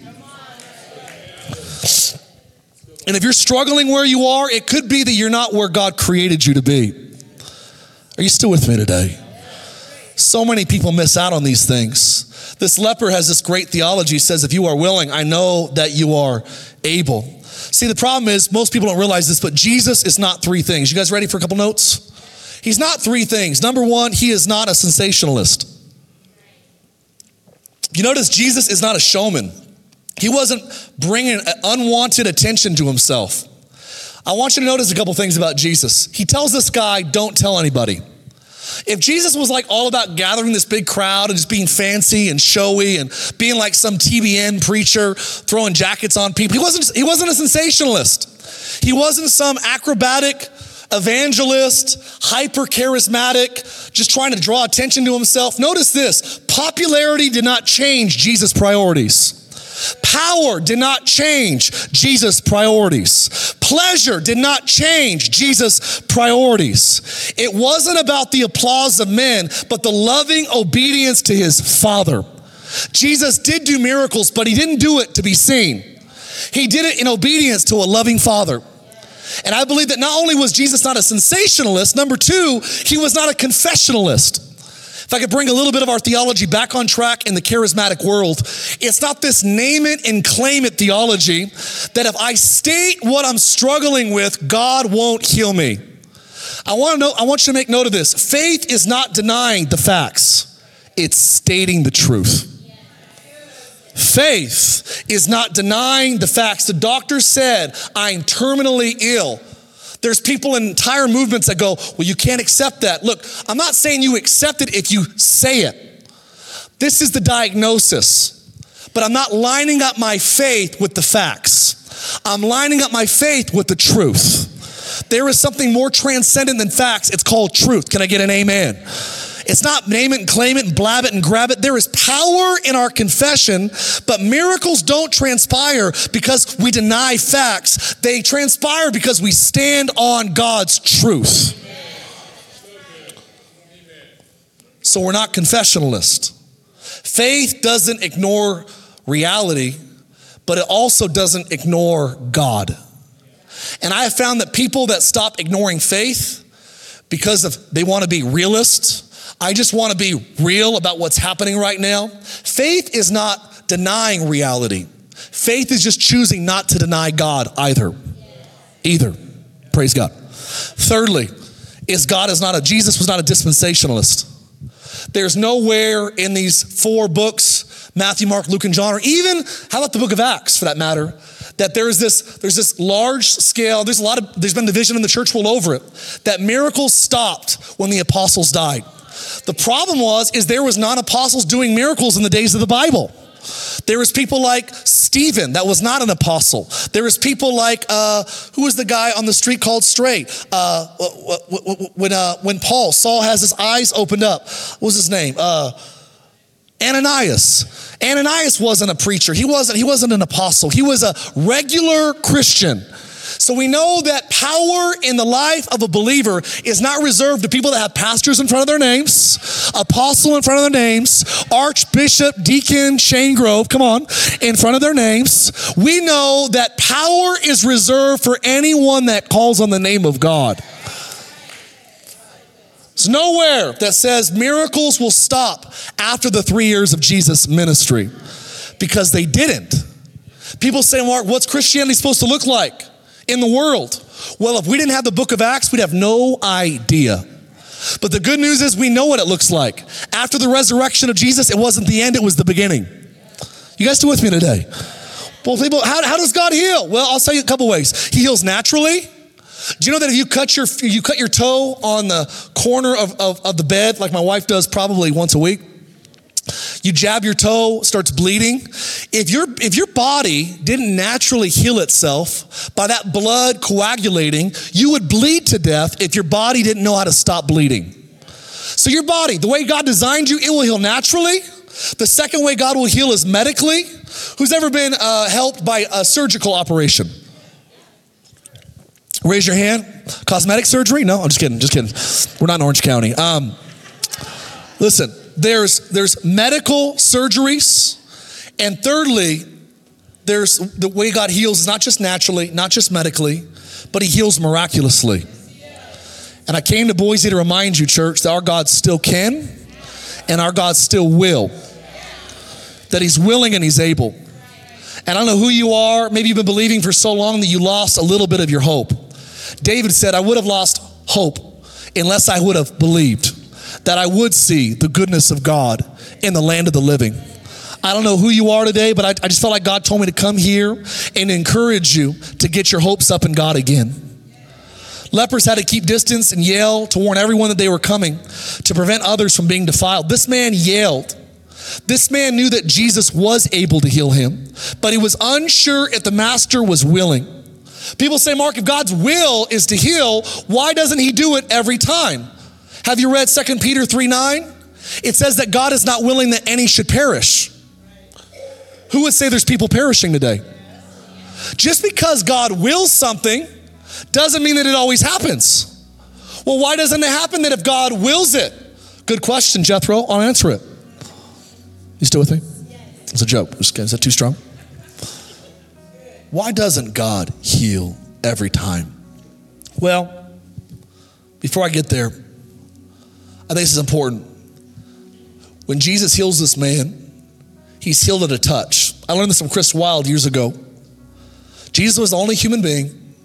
And if you're struggling where you are, it could be that you're not where God created you to be. Are you still with me today? So many people miss out on these things. This leper has this great theology. He says, If you are willing, I know that you are able. See, the problem is most people don't realize this, but Jesus is not three things. You guys ready for a couple notes? He's not three things. Number one, he is not a sensationalist. You notice Jesus is not a showman. He wasn't bringing unwanted attention to himself. I want you to notice a couple things about Jesus. He tells this guy, don't tell anybody. If Jesus was like all about gathering this big crowd and just being fancy and showy and being like some TBN preacher throwing jackets on people, he wasn't, he wasn't a sensationalist. He wasn't some acrobatic evangelist, hyper charismatic, just trying to draw attention to himself. Notice this popularity did not change Jesus' priorities. Power did not change Jesus' priorities. Pleasure did not change Jesus' priorities. It wasn't about the applause of men, but the loving obedience to his Father. Jesus did do miracles, but he didn't do it to be seen. He did it in obedience to a loving Father. And I believe that not only was Jesus not a sensationalist, number two, he was not a confessionalist. If I could bring a little bit of our theology back on track in the charismatic world, it's not this name it and claim it theology that if I state what I'm struggling with, God won't heal me. I want to know, I want you to make note of this. Faith is not denying the facts, it's stating the truth. Faith is not denying the facts. The doctor said, I'm terminally ill. There's people in entire movements that go, Well, you can't accept that. Look, I'm not saying you accept it if you say it. This is the diagnosis. But I'm not lining up my faith with the facts. I'm lining up my faith with the truth. There is something more transcendent than facts. It's called truth. Can I get an amen? It's not name it and claim it and blab it and grab it. There is power in our confession, but miracles don't transpire because we deny facts. They transpire because we stand on God's truth. So we're not confessionalist. Faith doesn't ignore reality, but it also doesn't ignore God. And I have found that people that stop ignoring faith because of they want to be realists I just want to be real about what's happening right now. Faith is not denying reality. Faith is just choosing not to deny God either. Either. Praise God. Thirdly, is God is not a Jesus was not a dispensationalist. There's nowhere in these four books, Matthew, Mark, Luke, and John, or even how about the book of Acts for that matter, that there's this there's this large scale, there's a lot of there's been division in the church world over it, that miracles stopped when the apostles died. The problem was is there was non-apostles doing miracles in the days of the Bible. There was people like Stephen that was not an apostle. There was people like uh, who was the guy on the street called straight uh, when uh, when Paul Saul has his eyes opened up. What was his name? Uh, Ananias. Ananias wasn't a preacher. He wasn't. He wasn't an apostle. He was a regular Christian. So we know that power in the life of a believer is not reserved to people that have pastors in front of their names, apostle in front of their names, archbishop, deacon, Shane Grove, come on, in front of their names. We know that power is reserved for anyone that calls on the name of God. There's nowhere that says miracles will stop after the three years of Jesus' ministry because they didn't. People say, Mark, what's Christianity supposed to look like? In the world? Well, if we didn't have the book of Acts, we'd have no idea. But the good news is we know what it looks like. After the resurrection of Jesus, it wasn't the end, it was the beginning. You guys still with me today? Well, people, how, how does God heal? Well, I'll tell you a couple ways. He heals naturally. Do you know that if you cut your you cut your toe on the corner of, of, of the bed, like my wife does probably once a week, you jab your toe, starts bleeding. If your if your body didn't naturally heal itself by that blood coagulating, you would bleed to death if your body didn't know how to stop bleeding. So your body, the way God designed you, it will heal naturally. The second way God will heal is medically. Who's ever been uh, helped by a surgical operation? Raise your hand. Cosmetic surgery? No, I'm just kidding. Just kidding. We're not in Orange County. Um, listen, there's, there's medical surgeries. And thirdly, there's the way God heals is not just naturally, not just medically, but He heals miraculously. And I came to Boise to remind you, church, that our God still can And our God still will. That He's willing and He's able. And I don't know who you are. Maybe you've been believing for so long that you lost a little bit of your hope. David said, I would have lost hope unless I would have believed that I would see the goodness of God in the land of the living. I don't know who you are today, but I, I just felt like God told me to come here and encourage you to get your hopes up in God again. Lepers had to keep distance and yell to warn everyone that they were coming to prevent others from being defiled. This man yelled. This man knew that Jesus was able to heal him, but he was unsure if the master was willing. People say, Mark, if God's will is to heal, why doesn't he do it every time? Have you read 2 Peter 3 9? It says that God is not willing that any should perish. Who would say there's people perishing today? Just because God wills something doesn't mean that it always happens. Well, why doesn't it happen then if God wills it? Good question, Jethro. I'll answer it. You still with me? It's a joke. Is that too strong? Why doesn't God heal every time? Well, before I get there, I think this is important. When Jesus heals this man, he's healed at a touch. I learned this from Chris Wild years ago. Jesus was the only human being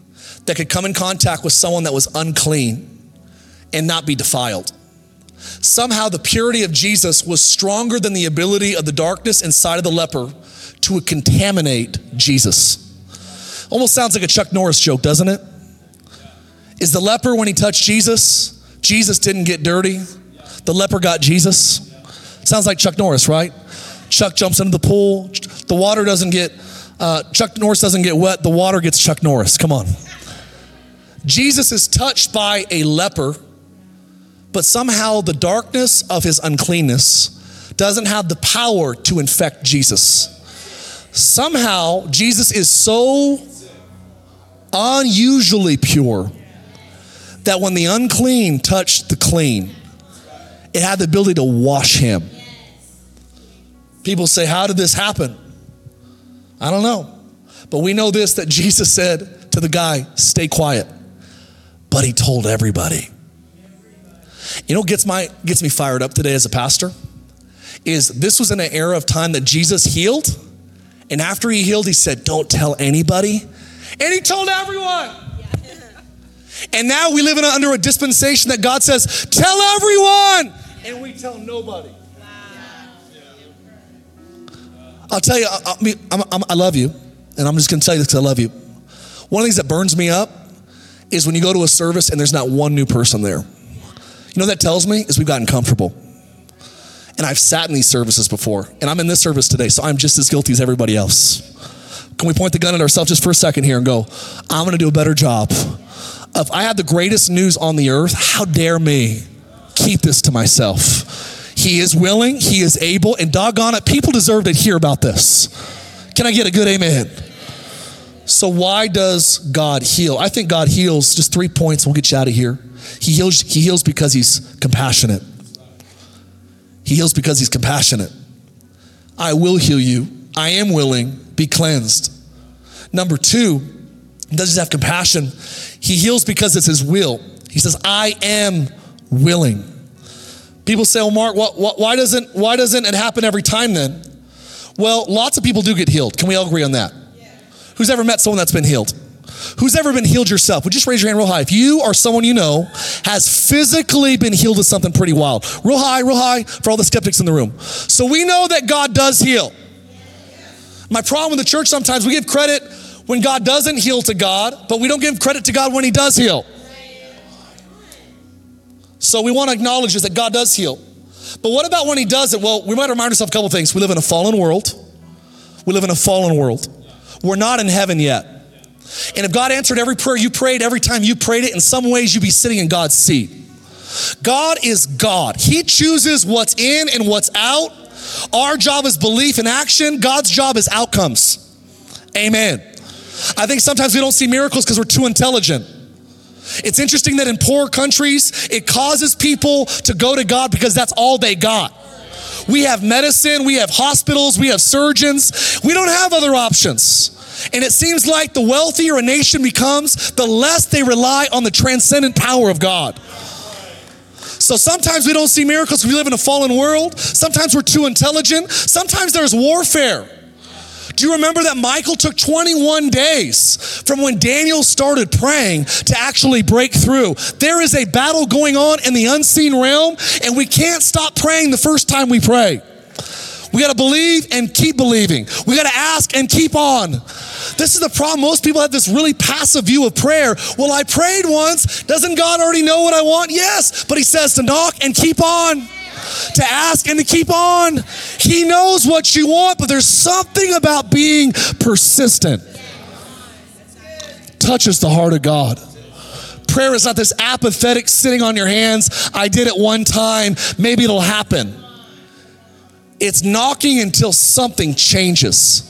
that could come in contact with someone that was unclean and not be defiled. Somehow, the purity of Jesus was stronger than the ability of the darkness inside of the leper to contaminate Jesus. Almost sounds like a Chuck Norris joke, doesn't it? Is the leper, when he touched Jesus, Jesus didn't get dirty? The leper got Jesus? Sounds like Chuck Norris, right? Chuck jumps into the pool, the water doesn't get, uh, Chuck Norris doesn't get wet, the water gets Chuck Norris. Come on. Jesus is touched by a leper, but somehow the darkness of his uncleanness doesn't have the power to infect Jesus. Somehow, Jesus is so unusually pure that when the unclean touched the clean, it had the ability to wash him. People say, How did this happen? I don't know. But we know this that Jesus said to the guy, Stay quiet but he told everybody. You know gets, my, gets me fired up today as a pastor? Is this was in an era of time that Jesus healed, and after he healed, he said, Don't tell anybody. And he told everyone. And now we live in a, under a dispensation that God says, Tell everyone. And we tell nobody. I'll tell you, I, I, I, love you, and I'm just gonna tell you this because I love you. One of the things that burns me up is when you go to a service and there's not one new person there. You know that tells me is we've gotten comfortable. And I've sat in these services before, and I'm in this service today, so I'm just as guilty as everybody else. Can we point the gun at ourselves just for a second here and go, I'm gonna do a better job. If I had the greatest news on the earth, how dare me keep this to myself? He is willing, he is able, and doggone it, people deserve to hear about this. Can I get a good amen? So, why does God heal? I think God heals just three points. We'll get you out of here. He heals, he heals because he's compassionate. He heals because he's compassionate. I will heal you. I am willing. Be cleansed. Number two, doesn't just have compassion. He heals because it's his will. He says, I am willing. People say, well, Mark, what, what, why, doesn't, why doesn't it happen every time then? Well, lots of people do get healed. Can we all agree on that? Who's ever met someone that's been healed? Who's ever been healed yourself? Would you just raise your hand real high? If you or someone you know has physically been healed of something pretty wild, real high, real high for all the skeptics in the room. So we know that God does heal. My problem with the church sometimes we give credit when God doesn't heal to God, but we don't give credit to God when He does heal. So we want to acknowledge this that God does heal. But what about when He does it? Well, we might remind ourselves a couple things. We live in a fallen world. We live in a fallen world. We're not in heaven yet. And if God answered every prayer you prayed, every time you prayed it, in some ways you'd be sitting in God's seat. God is God. He chooses what's in and what's out. Our job is belief and action. God's job is outcomes. Amen. I think sometimes we don't see miracles because we're too intelligent. It's interesting that in poor countries, it causes people to go to God because that's all they got. We have medicine, we have hospitals, we have surgeons. We don't have other options. And it seems like the wealthier a nation becomes, the less they rely on the transcendent power of God. So sometimes we don't see miracles. We live in a fallen world. Sometimes we're too intelligent. Sometimes there's warfare. Do you remember that Michael took 21 days from when Daniel started praying to actually break through? There is a battle going on in the unseen realm, and we can't stop praying the first time we pray. We got to believe and keep believing. We got to ask and keep on. This is the problem. Most people have this really passive view of prayer. Well, I prayed once. Doesn't God already know what I want? Yes. But He says to knock and keep on to ask and to keep on. He knows what you want, but there's something about being persistent. Touches the heart of God. Prayer is not this apathetic sitting on your hands. I did it one time, maybe it'll happen. It's knocking until something changes.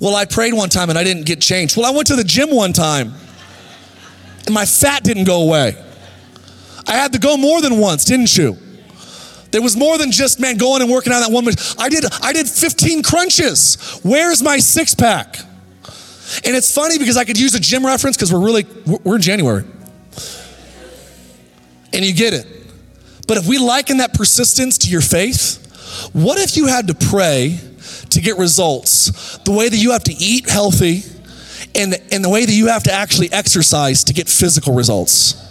Well, I prayed one time and I didn't get changed. Well, I went to the gym one time and my fat didn't go away. I had to go more than once, didn't you? There was more than just man going and working on that one. I did I did 15 crunches. Where's my six pack? And it's funny because I could use a gym reference because we're really we're in January. And you get it. But if we liken that persistence to your faith, what if you had to pray to get results the way that you have to eat healthy and, and the way that you have to actually exercise to get physical results?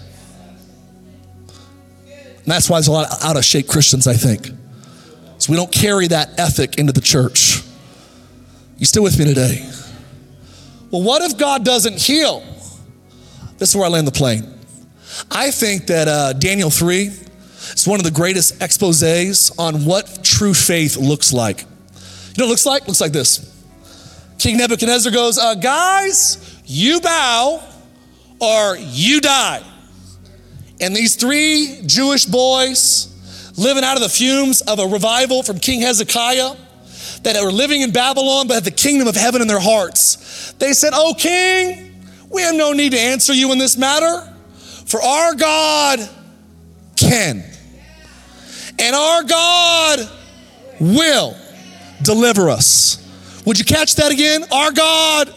And that's why there's a lot of out of shape Christians, I think. So we don't carry that ethic into the church. You still with me today? Well, what if God doesn't heal? This is where I land the plane. I think that uh, Daniel 3 is one of the greatest exposes on what true faith looks like. You know what it looks like? Looks like this. King Nebuchadnezzar goes, uh, Guys, you bow or you die. And these three Jewish boys living out of the fumes of a revival from King Hezekiah that were living in Babylon but had the kingdom of heaven in their hearts. They said, Oh, king, we have no need to answer you in this matter, for our God can. And our God will deliver us. Would you catch that again? Our God,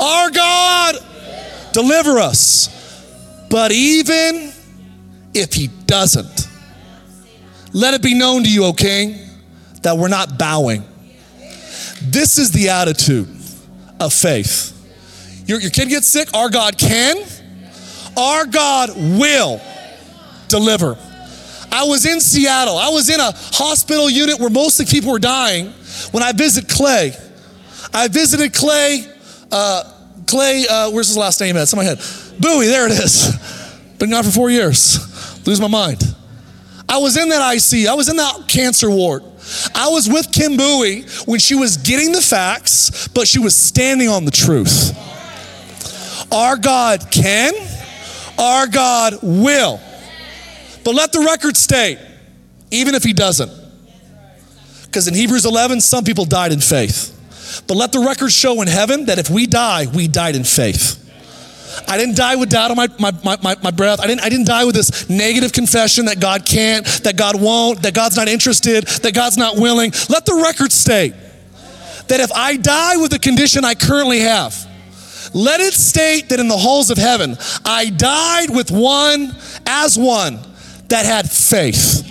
our God, deliver us. But even if he doesn't, let it be known to you, O king, that we're not bowing. This is the attitude of faith. Your, your kid gets sick, our God can, our God will deliver. I was in Seattle. I was in a hospital unit where mostly people were dying when I visited Clay. I visited Clay, uh, Clay, uh, where's his last name at? It's in my head. Bowie, there it is. Been gone for four years. Lose my mind. I was in that IC. I was in that cancer ward. I was with Kim Bowie when she was getting the facts, but she was standing on the truth. Our God can, our God will. But let the record state, even if he doesn't. Because in Hebrews 11, some people died in faith. But let the record show in heaven that if we die, we died in faith. I didn't die with doubt on my, my, my, my, breath. I didn't, I didn't die with this negative confession that God can't, that God won't, that God's not interested, that God's not willing. Let the record state that if I die with the condition I currently have, let it state that in the halls of heaven, I died with one as one that had faith.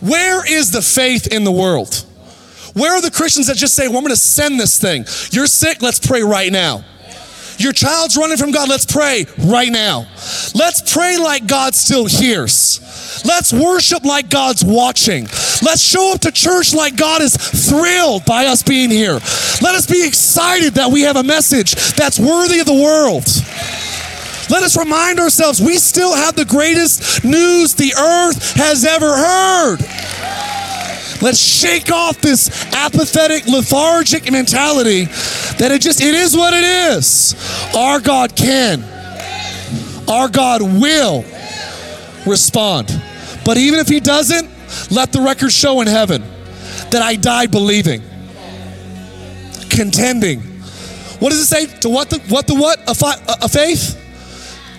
Where is the faith in the world? Where are the Christians that just say, well, I'm going to send this thing? You're sick, let's pray right now. Your child's running from God, let's pray right now. Let's pray like God still hears. Let's worship like God's watching. Let's show up to church like God is thrilled by us being here. Let us be excited that we have a message that's worthy of the world. Let us remind ourselves we still have the greatest news the earth has ever heard. Let's shake off this apathetic, lethargic mentality that it just, it is what it is. Our God can, our God will respond. But even if He doesn't, let the record show in heaven that I died believing, contending. What does it say? To what the what the what? A, fi- a faith?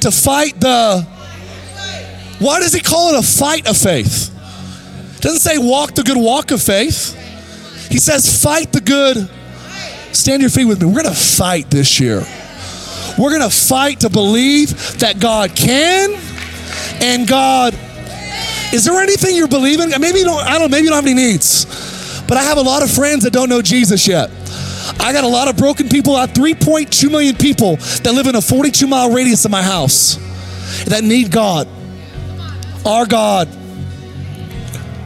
To fight the. Why does he call it a fight of faith? Doesn't say walk the good walk of faith. He says fight the good. Stand your feet with me. We're going to fight this year. We're going to fight to believe that God can and God. Is there anything you're believing? Maybe you don't, I don't maybe you don't have any needs. But I have a lot of friends that don't know Jesus yet. I got a lot of broken people. I have 3.2 million people that live in a 42 mile radius of my house that need God. Our God.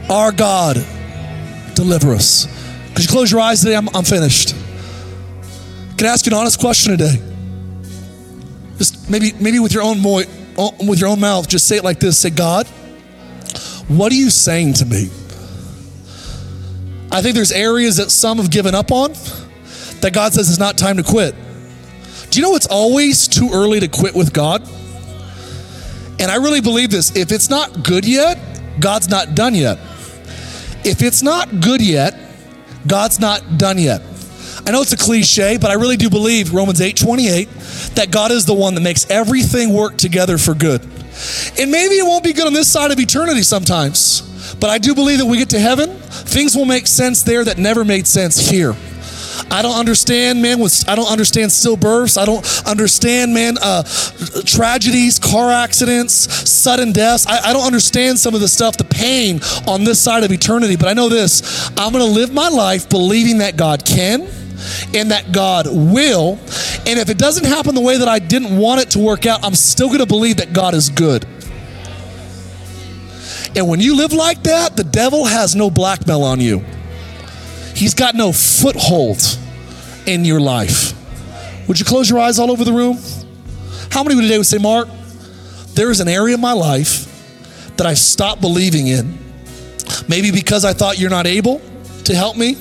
Our God. Deliver us. Could you close your eyes today? I'm, I'm finished. Can I ask you an honest question today? Just maybe, maybe with your own mo- with your own mouth, just say it like this. Say, God, what are you saying to me? I think there's areas that some have given up on that God says it's not time to quit. Do you know it's always too early to quit with God? And I really believe this. If it's not good yet, God's not done yet. If it's not good yet, God's not done yet. I know it's a cliche, but I really do believe Romans 8 28 that God is the one that makes everything work together for good. And maybe it won't be good on this side of eternity sometimes, but I do believe that we get to heaven, things will make sense there that never made sense here. I don't understand, man. With, I don't understand stillbirths. I don't understand, man, uh, tragedies, car accidents, sudden deaths. I, I don't understand some of the stuff, the pain on this side of eternity. But I know this I'm going to live my life believing that God can and that God will. And if it doesn't happen the way that I didn't want it to work out, I'm still going to believe that God is good. And when you live like that, the devil has no blackmail on you. He's got no foothold in your life. Would you close your eyes all over the room? How many today would say, Mark, there is an area of my life that I stopped believing in? Maybe because I thought you're not able to help me.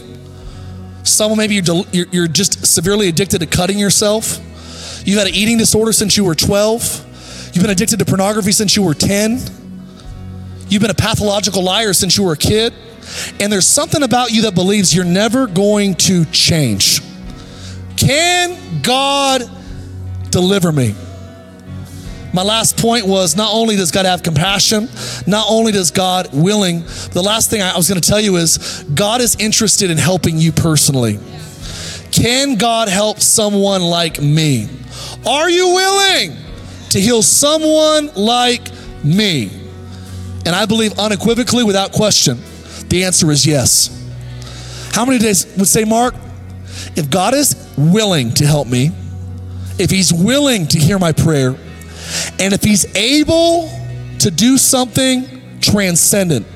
Some maybe you're, you're just severely addicted to cutting yourself. You've had an eating disorder since you were 12. You've been addicted to pornography since you were 10. You've been a pathological liar since you were a kid and there's something about you that believes you're never going to change. Can God deliver me? My last point was not only does God have compassion, not only does God willing, the last thing I was going to tell you is God is interested in helping you personally. Can God help someone like me? Are you willing to heal someone like me? And I believe unequivocally, without question, the answer is yes. How many days would say, Mark, if God is willing to help me, if He's willing to hear my prayer, and if He's able to do something transcendent,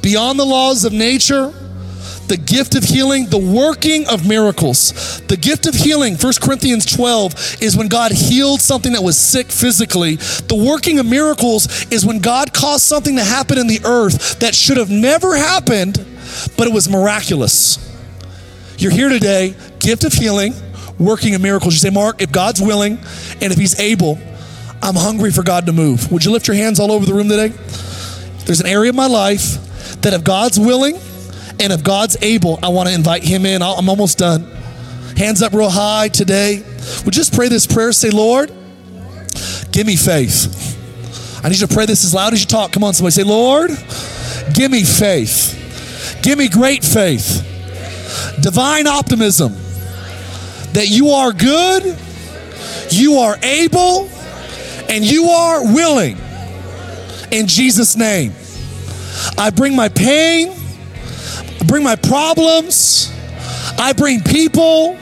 beyond the laws of nature, the gift of healing, the working of miracles. The gift of healing, 1 Corinthians 12, is when God healed something that was sick physically. The working of miracles is when God caused something to happen in the earth that should have never happened, but it was miraculous. You're here today, gift of healing, working of miracles. You say, Mark, if God's willing and if He's able, I'm hungry for God to move. Would you lift your hands all over the room today? There's an area of my life that if God's willing, and if God's able, I want to invite him in. I'm almost done. Hands up real high today. We just pray this prayer. Say, Lord, give me faith. I need you to pray this as loud as you talk. Come on, somebody say, Lord, give me faith. Give me great faith. Divine optimism that you are good, you are able, and you are willing. In Jesus' name. I bring my pain I bring my problems. I bring people.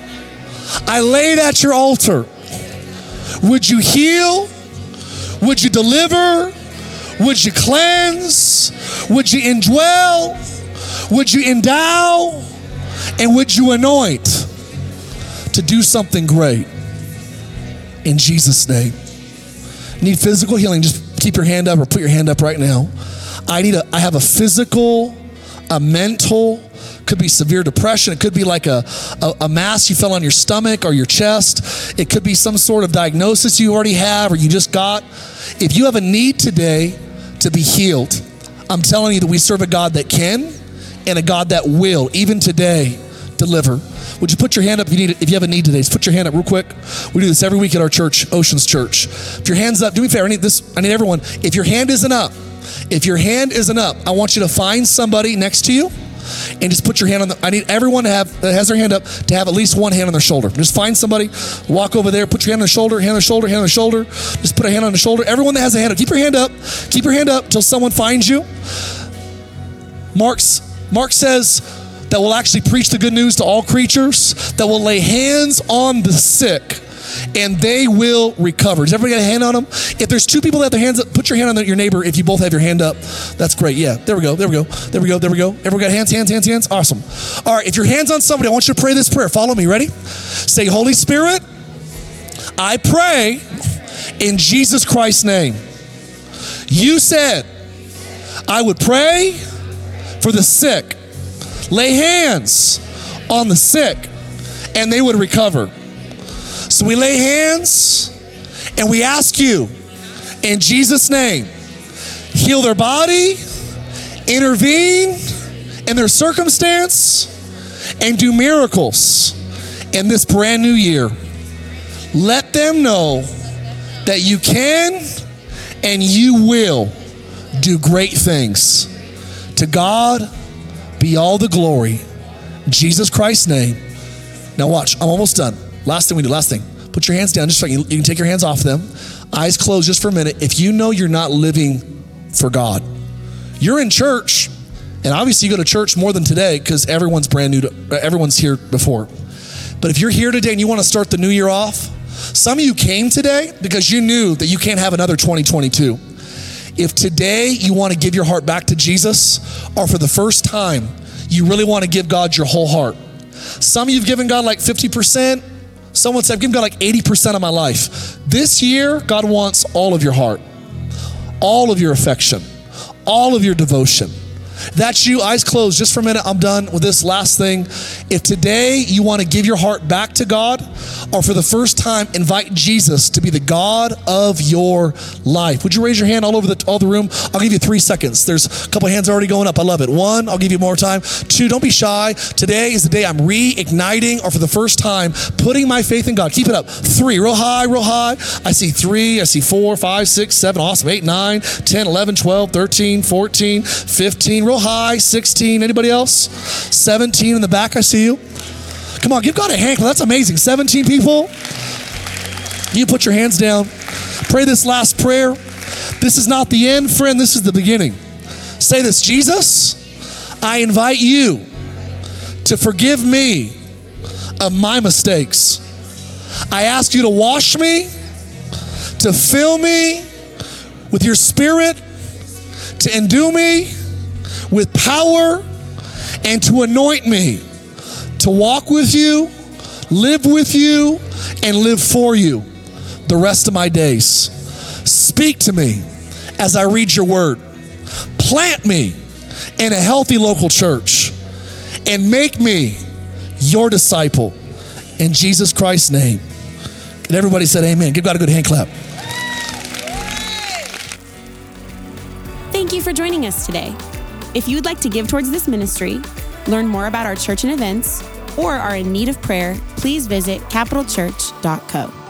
I lay it at your altar. Would you heal? Would you deliver? Would you cleanse? Would you indwell? Would you endow? And would you anoint to do something great? In Jesus' name. Need physical healing? Just keep your hand up or put your hand up right now. I need a I have a physical a mental, could be severe depression. It could be like a, a, a, mass you fell on your stomach or your chest. It could be some sort of diagnosis you already have or you just got. If you have a need today to be healed, I'm telling you that we serve a God that can and a God that will, even today, deliver. Would you put your hand up if you need if you have a need today? Just put your hand up real quick. We do this every week at our church, Oceans Church. If your hand's up, do me a favor. I need this. I need everyone. If your hand isn't up, if your hand isn't up, I want you to find somebody next to you and just put your hand on the. I need everyone to have that has their hand up to have at least one hand on their shoulder. Just find somebody, walk over there, put your hand on the shoulder, hand on the shoulder, hand on the shoulder. Just put a hand on the shoulder. Everyone that has a hand up, keep your hand up. Keep your hand up till someone finds you. Mark's Mark says that will actually preach the good news to all creatures, that will lay hands on the sick and they will recover. Does everybody got a hand on them? If there's two people that have their hands up, put your hand on your neighbor if you both have your hand up. That's great. Yeah, there we go. There we go. There we go. There we go. Everyone got hands, hands, hands, hands? Awesome. All right, if your hand's on somebody, I want you to pray this prayer. Follow me. Ready? Say, Holy Spirit, I pray in Jesus Christ's name. You said I would pray for the sick, lay hands on the sick, and they would recover. So we lay hands and we ask you in Jesus' name, heal their body, intervene in their circumstance, and do miracles in this brand new year. Let them know that you can and you will do great things. To God be all the glory. Jesus Christ's name. Now watch, I'm almost done. Last thing we do, last thing. Put your hands down just so you, you can take your hands off them. Eyes closed just for a minute. If you know you're not living for God, you're in church, and obviously you go to church more than today because everyone's brand new. To, uh, everyone's here before. But if you're here today and you want to start the new year off, some of you came today because you knew that you can't have another 2022. If today you want to give your heart back to Jesus, or for the first time, you really want to give God your whole heart. Some of you have given God like 50%, Someone said, I've given God like 80% of my life. This year, God wants all of your heart, all of your affection, all of your devotion. That's you, eyes closed. Just for a minute, I'm done with this last thing. If today you want to give your heart back to God, or for the first time invite Jesus to be the God of your life, would you raise your hand all over the all the room? I'll give you three seconds. There's a couple hands already going up. I love it. One, I'll give you more time. Two, don't be shy. Today is the day I'm reigniting, or for the first time, putting my faith in God. Keep it up. Three, real high, real high. I see three. I see four, five, six, seven. Awesome. Eight, nine, 10, 11, 12, 13, 14, 15 real high. 16. Anybody else? 17 in the back. I see you. Come on, give God a hand. That's amazing. 17 people. You put your hands down. Pray this last prayer. This is not the end, friend. This is the beginning. Say this Jesus, I invite you to forgive me of my mistakes. I ask you to wash me, to fill me with your spirit, to endue me with power and to anoint me to walk with you, live with you, and live for you the rest of my days. Speak to me as I read your word. Plant me in a healthy local church and make me your disciple in Jesus Christ's name. And everybody said, Amen. Give God a good hand clap. Thank you for joining us today. If you would like to give towards this ministry, learn more about our church and events, or are in need of prayer, please visit capitalchurch.co.